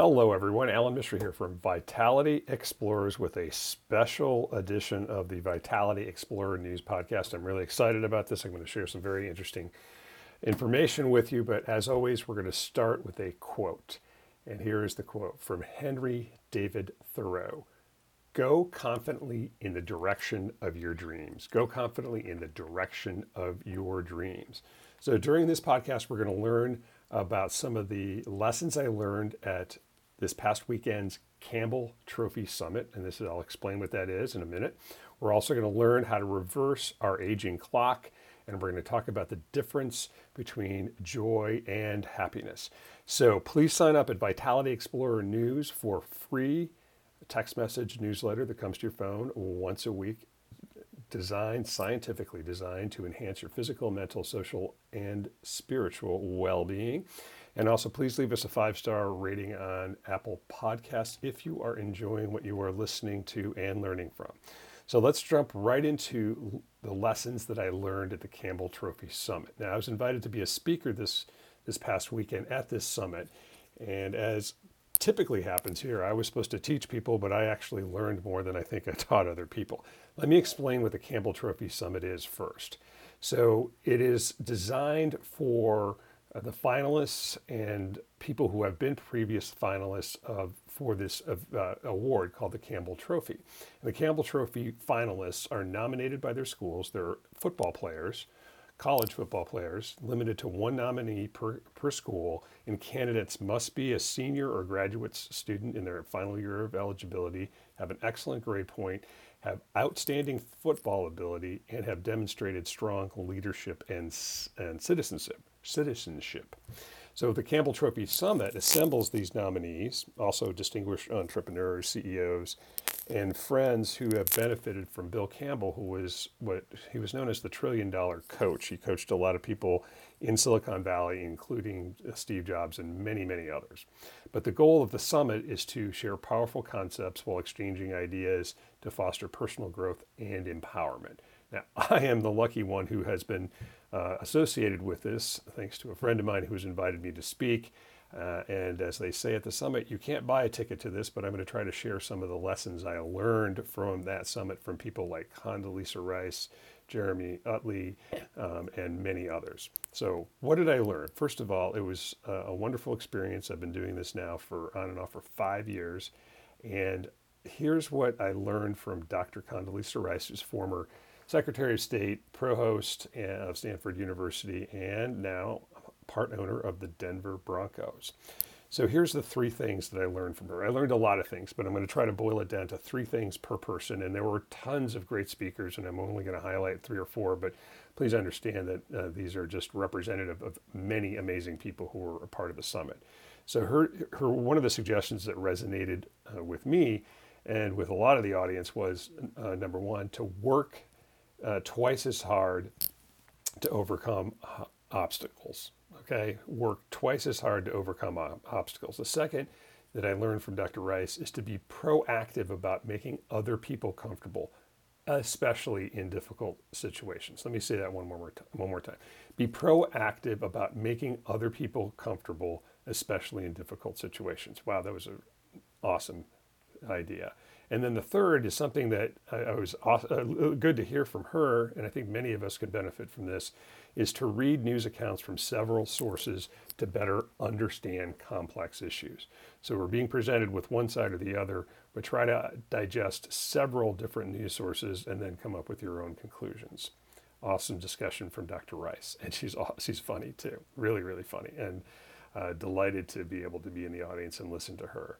Hello, everyone. Alan Mishra here from Vitality Explorers with a special edition of the Vitality Explorer News Podcast. I'm really excited about this. I'm going to share some very interesting information with you, but as always, we're going to start with a quote. And here is the quote from Henry David Thoreau Go confidently in the direction of your dreams. Go confidently in the direction of your dreams. So, during this podcast, we're going to learn about some of the lessons I learned at this past weekend's Campbell Trophy Summit. And this is, I'll explain what that is in a minute. We're also going to learn how to reverse our aging clock. And we're going to talk about the difference between joy and happiness. So please sign up at Vitality Explorer News for free text message newsletter that comes to your phone once a week designed, scientifically designed to enhance your physical, mental, social, and spiritual well being. And also, please leave us a five star rating on Apple Podcasts if you are enjoying what you are listening to and learning from. So let's jump right into the lessons that I learned at the Campbell Trophy Summit. Now, I was invited to be a speaker this, this past weekend at this summit. And as typically happens here. I was supposed to teach people, but I actually learned more than I think I taught other people. Let me explain what the Campbell Trophy Summit is first. So, it is designed for uh, the finalists and people who have been previous finalists of for this uh, award called the Campbell Trophy. And the Campbell Trophy finalists are nominated by their schools. They're football players college football players, limited to one nominee per, per school, and candidates must be a senior or graduate student in their final year of eligibility, have an excellent grade point, have outstanding football ability, and have demonstrated strong leadership and, and citizenship. Citizenship. So the Campbell Trophy Summit assembles these nominees, also distinguished entrepreneurs, CEOs, and friends who have benefited from Bill Campbell, who was what he was known as the trillion dollar coach. He coached a lot of people in Silicon Valley, including uh, Steve Jobs and many, many others. But the goal of the summit is to share powerful concepts while exchanging ideas to foster personal growth and empowerment. Now, I am the lucky one who has been uh, associated with this, thanks to a friend of mine who has invited me to speak. Uh, and as they say at the summit, you can't buy a ticket to this, but I'm going to try to share some of the lessons I learned from that summit from people like Condoleezza Rice, Jeremy Utley, um, and many others. So, what did I learn? First of all, it was a, wonderful experience. I've been doing this now for on and off for five years. And here's what I learned from Dr. Condoleezza Rice, who's former Secretary of State, provost of Stanford University, and now part owner of the Denver Broncos. So here's the three things that I learned from her. I learned a lot of things, but I'm going to try to boil it down to three things per person. And there were tons of great speakers, and I'm only going to highlight three or four. But please understand that uh, these are just representative of many amazing people who were a part of the summit. So her, her one of the suggestions that resonated uh, with me and with a lot of the audience was uh, number one to work uh, twice as hard to overcome uh, obstacles. Okay, work twice as hard to overcome obstacles. The second that I learned from Dr. Rice is to be proactive about making other people comfortable, especially in difficult situations. Let me say that one more, one more time. Be proactive about making other people comfortable, especially in difficult situations. Wow, that was an awesome idea. And then the third is something that I, was uh, good to hear from her, and I think many of us could benefit from this, is to read news accounts from several sources to better understand complex issues. So we're being presented with one side or the other, but try to digest several different news sources and then come up with your own conclusions. Awesome discussion from Dr. Rice, and she's she's funny too, really really funny, and uh, delighted to be able to be in the audience and listen to her.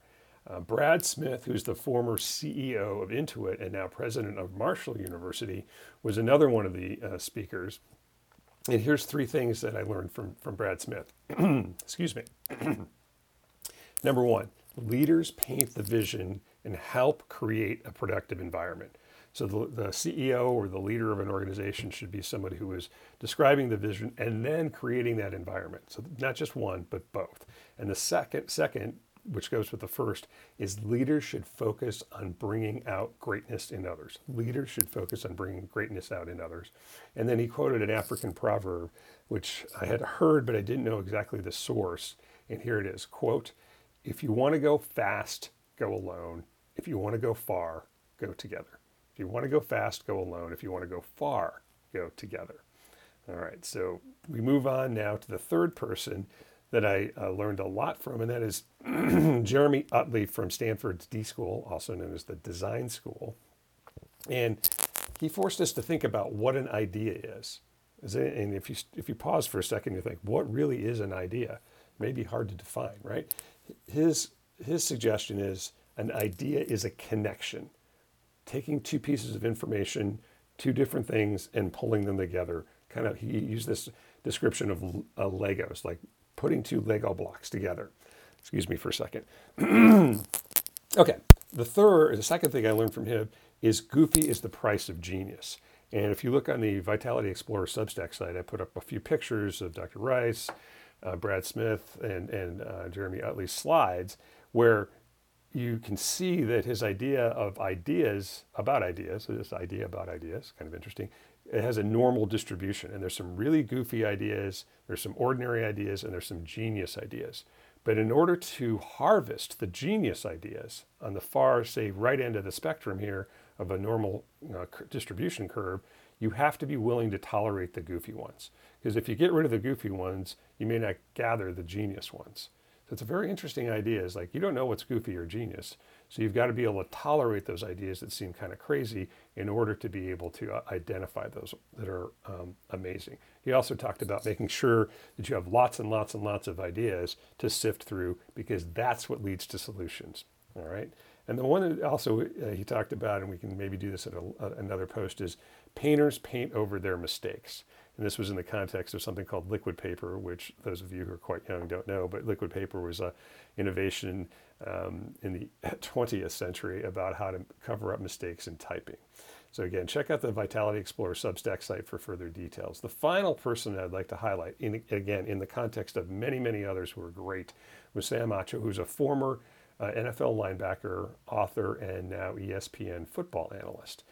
Uh, Brad Smith, who's the former CEO of Intuit and now president of Marshall University, was another one of the uh, speakers. And here's three things that I learned from, from Brad Smith. Excuse me. Number one, leaders paint the vision and help create a productive environment. So the, the CEO or the leader of an organization should be somebody who is describing the vision and then creating that environment. So not just one, but both. And the second, second which goes with the first, is leaders should focus on bringing out greatness in others. Leaders should focus on bringing greatness out in others. And then he quoted an African proverb, which I had heard, but I didn't know exactly the source. And here it is quote, if you want to go fast, go alone. If you want to go far, go together. If you want to go fast, go alone. If you want to go far, go together. All right, so we move on now to the third person that I uh, learned a lot from, and that is Jeremy Utley from Stanford's D School, also known as the Design School. And he forced us to think about what an idea is. And if you, if you pause for a second, you think, what really is an idea? It may be hard to define, right? His, his suggestion is an idea is a connection, taking two pieces of information, two different things, and pulling them together. Kind of, he used this description of uh, Legos, like putting two Lego blocks together. Excuse me for a second. okay, the third, the second thing I learned from him is goofy is the price of genius. And if you look on the Vitality Explorer Substack site, I put up a few pictures of Dr. Rice, uh, Brad Smith, and, and uh, Jeremy Utley's slides where you can see that his idea of ideas about ideas, so this idea about ideas, kind of interesting, it has a normal distribution. And there's some really goofy ideas, there's some ordinary ideas, and there's some genius ideas. But in order to harvest the genius ideas on the far, say, right end of the spectrum here of a normal uh, distribution curve, you have to be willing to tolerate the goofy ones. Because if you get rid of the goofy ones, you may not gather the genius ones. So it's a very interesting idea. Is like you don't know what's goofy or genius, so you've got to be able to tolerate those ideas that seem kind of crazy in order to be able to uh, identify those that are um, amazing. He also talked about making sure that you have lots and lots and lots of ideas to sift through because that's what leads to solutions. All right. And the one that also uh, he talked about, and we can maybe do this at a, another post, is painters paint over their mistakes. And this was in the context of something called liquid paper, which those of you who are quite young don't know, but liquid paper was an innovation um, in the 20th century about how to cover up mistakes in typing. So again, check out the Vitality Explorer Substack site for further details. The final person I'd like to highlight, in, again, in the context of many, many others who are great, was Sam Acho, who's a former uh, NFL linebacker, author, and now ESPN football analyst.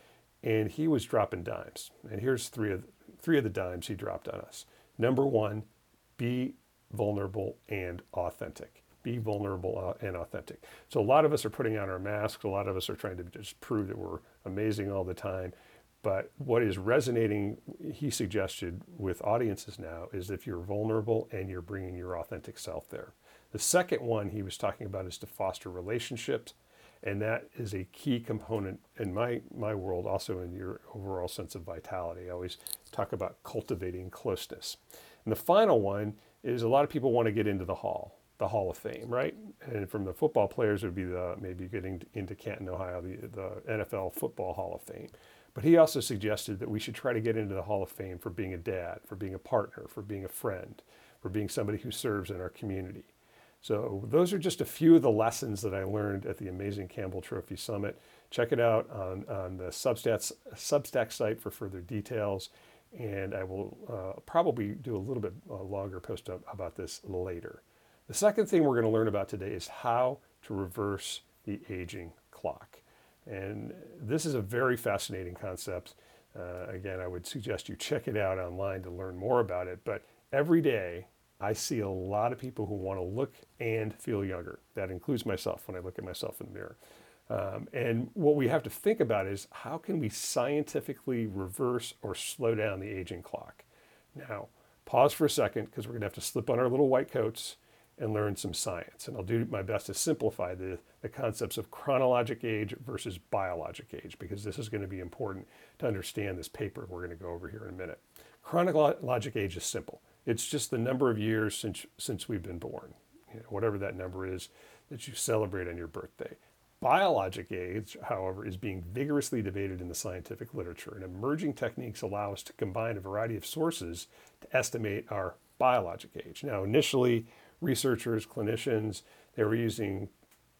And he was dropping dimes. And here's three of three of the dimes he dropped on us. Number one, be vulnerable and authentic. Be vulnerable uh, and authentic. So a lot of us are putting on our masks. A lot of us are trying to just prove that we're amazing all the time. But what is resonating, he suggested, with audiences now is if you're vulnerable and you're bringing your authentic self there. The second one he was talking about is to foster relationships and that is a key component in my my world also in your overall sense of vitality i always talk about cultivating closeness and the final one is a lot of people want to get into the hall the hall of fame right and from the football players it would be the maybe getting into canton ohio the, the nfl football hall of fame but he also suggested that we should try to get into the hall of fame for being a dad for being a partner for being a friend for being somebody who serves in our community so those are just a few of the lessons that I learned at the Amazing Campbell Trophy Summit. Check it out on, on the Substats, Substack site for further details. And I will uh, probably do a little bit uh, longer post about this later. The second thing we're going to learn about today is how to reverse the aging clock. And this is a very fascinating concept. Uh, again, I would suggest you check it out online to learn more about it. But every day, I see a lot of people who want to look and feel younger. That includes myself when I look at myself in the mirror. Um, and what we have to think about is how can we scientifically reverse or slow down the aging clock? Now, pause for a second because we're going to have to slip on our little white coats and learn some science. And I'll do my best to simplify the, the concepts of chronologic age versus biologic age because this is going to be important to understand this paper we're going to go over here in a minute. Chronologic age is simple. It's just the number of years since since we've been born, you know, whatever that number is that you celebrate on your birthday. Biologic age, however, is being vigorously debated in the scientific literature, and emerging techniques allow us to combine a variety of sources to estimate our biologic age. Now, initially, researchers, clinicians, they were using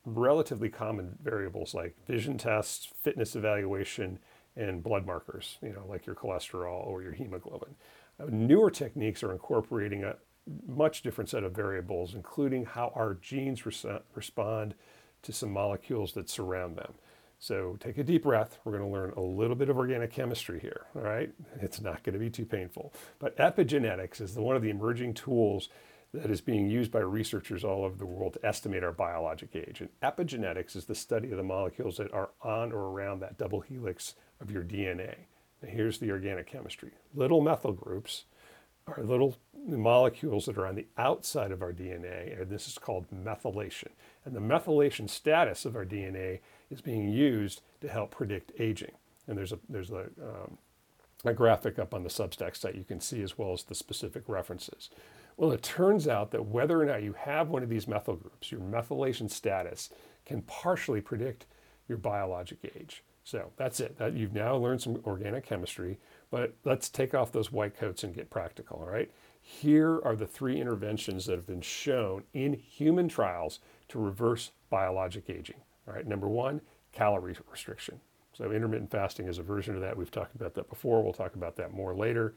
relatively common variables like vision tests, fitness evaluation, and blood markers, you know, like your cholesterol or your hemoglobin. Uh, newer techniques are incorporating a much different set of variables, including how our genes res- respond to some molecules that surround them. So take a deep breath. We're going to learn a little bit of organic chemistry here. All right. It's not going to be too painful. But epigenetics is the, one of the emerging tools that is being used by researchers all over the world to estimate our biologic age. And epigenetics is the study of the molecules that are on or around that double helix of your DNA. Now, here's the organic chemistry little methyl groups are little molecules that are on the outside of our DNA, and this is called methylation. And the methylation status of our DNA is being used to help predict aging. And there's a there's a, um, a graphic up on the Substack site you can see as well as the specific references. Well, it turns out that whether or not you have one of these methyl groups, your methylation status can partially predict your biologic age. So that's it. That, you've now learned some organic chemistry, but let's take off those white coats and get practical, all right? Here are the three interventions that have been shown in human trials to reverse biologic aging. All right, number one, calorie restriction. So intermittent fasting is a version of that. We've talked about that before. We'll talk about that more later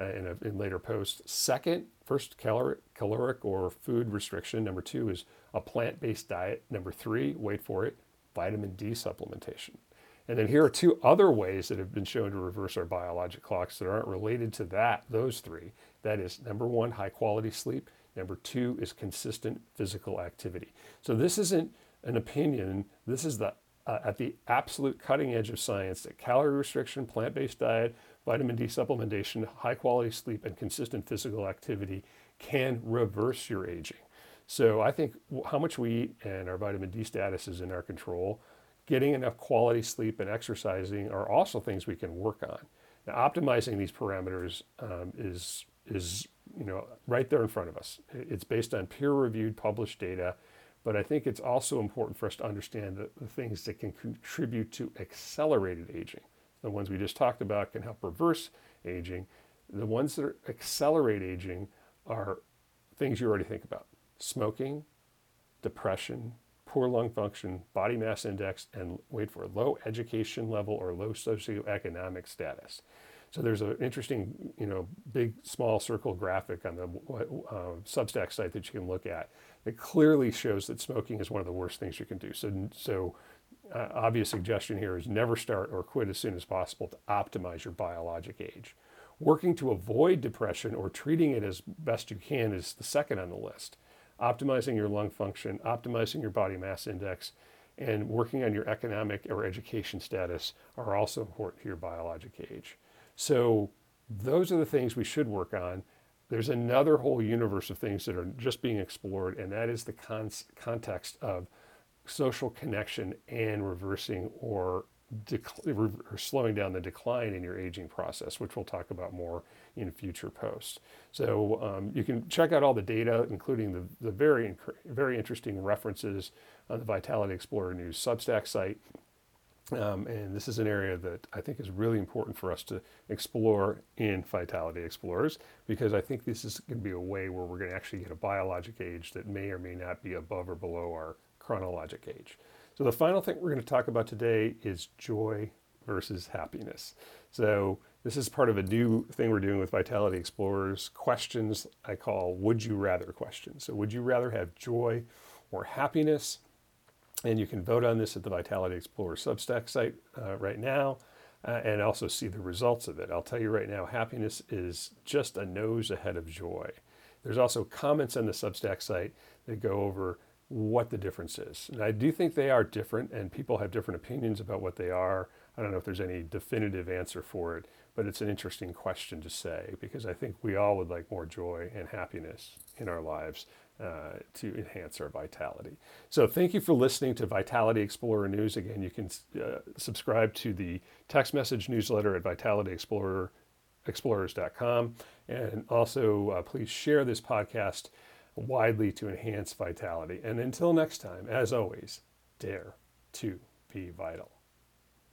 uh, in, a, in later posts. Second, first caloric, caloric or food restriction. Number two is a plant-based diet. Number three, wait for it, vitamin D supplementation. And then here are two other ways that have been shown to reverse our biologic clocks that aren't related to that, those three. That is number one, high quality sleep. Number two is consistent physical activity. So this isn't an opinion. This is the uh, at the absolute cutting edge of science that calorie restriction, plant-based diet, vitamin D supplementation, high quality sleep, and consistent physical activity can reverse your aging. So I think how much we eat and our vitamin D status is in our control. Getting enough quality sleep and exercising are also things we can work on. Now, optimizing these parameters um, is is you know right there in front of us. It's based on peer-reviewed, published data, but I think it's also important for us to understand the, the things that can contribute to accelerated aging. The ones we just talked about can help reverse aging. The ones that accelerate aging are things you already think about: smoking, depression, poor lung function, body mass index, and wait for low education level or low socioeconomic status. So there's an interesting, you know, big small circle graphic on the uh, Substack site that you can look at that clearly shows that smoking is one of the worst things you can do. So, so uh, obvious suggestion here is never start or quit as soon as possible to optimize your biologic age. Working to avoid depression or treating it as best you can is the second on the list. Optimizing your lung function, optimizing your body mass index, and working on your economic or education status are also important to your biologic age. So those are the things we should work on. There's another whole universe of things that are just being explored, and that is the con- context of social connection and reversing or, dec- or slowing down the decline in your aging process, which we'll talk about more in future posts. So um, you can check out all the data, including the, the very, very interesting references on the Vitality Explorer News Substack site. Um, and this is an area that I think is really important for us to explore in Vitality Explorers because I think this is going to be a way where we're going to actually get a biologic age that may or may not be above or below our chronologic age. So, the final thing we're going to talk about today is joy versus happiness. So, this is part of a new thing we're doing with Vitality Explorers questions I call would you rather questions. So, would you rather have joy or happiness? And you can vote on this at the Vitality Explorer Substack site uh, right now uh, and also see the results of it. I'll tell you right now, happiness is just a nose ahead of joy. There's also comments on the Substack site that go over what the difference is. And I do think they are different, and people have different opinions about what they are. I don't know if there's any definitive answer for it, but it's an interesting question to say because I think we all would like more joy and happiness in our lives uh, to enhance our vitality. So, thank you for listening to Vitality Explorer News. Again, you can uh, subscribe to the text message newsletter at vitalityexplorers.com. And also, uh, please share this podcast widely to enhance vitality. And until next time, as always, dare to be vital.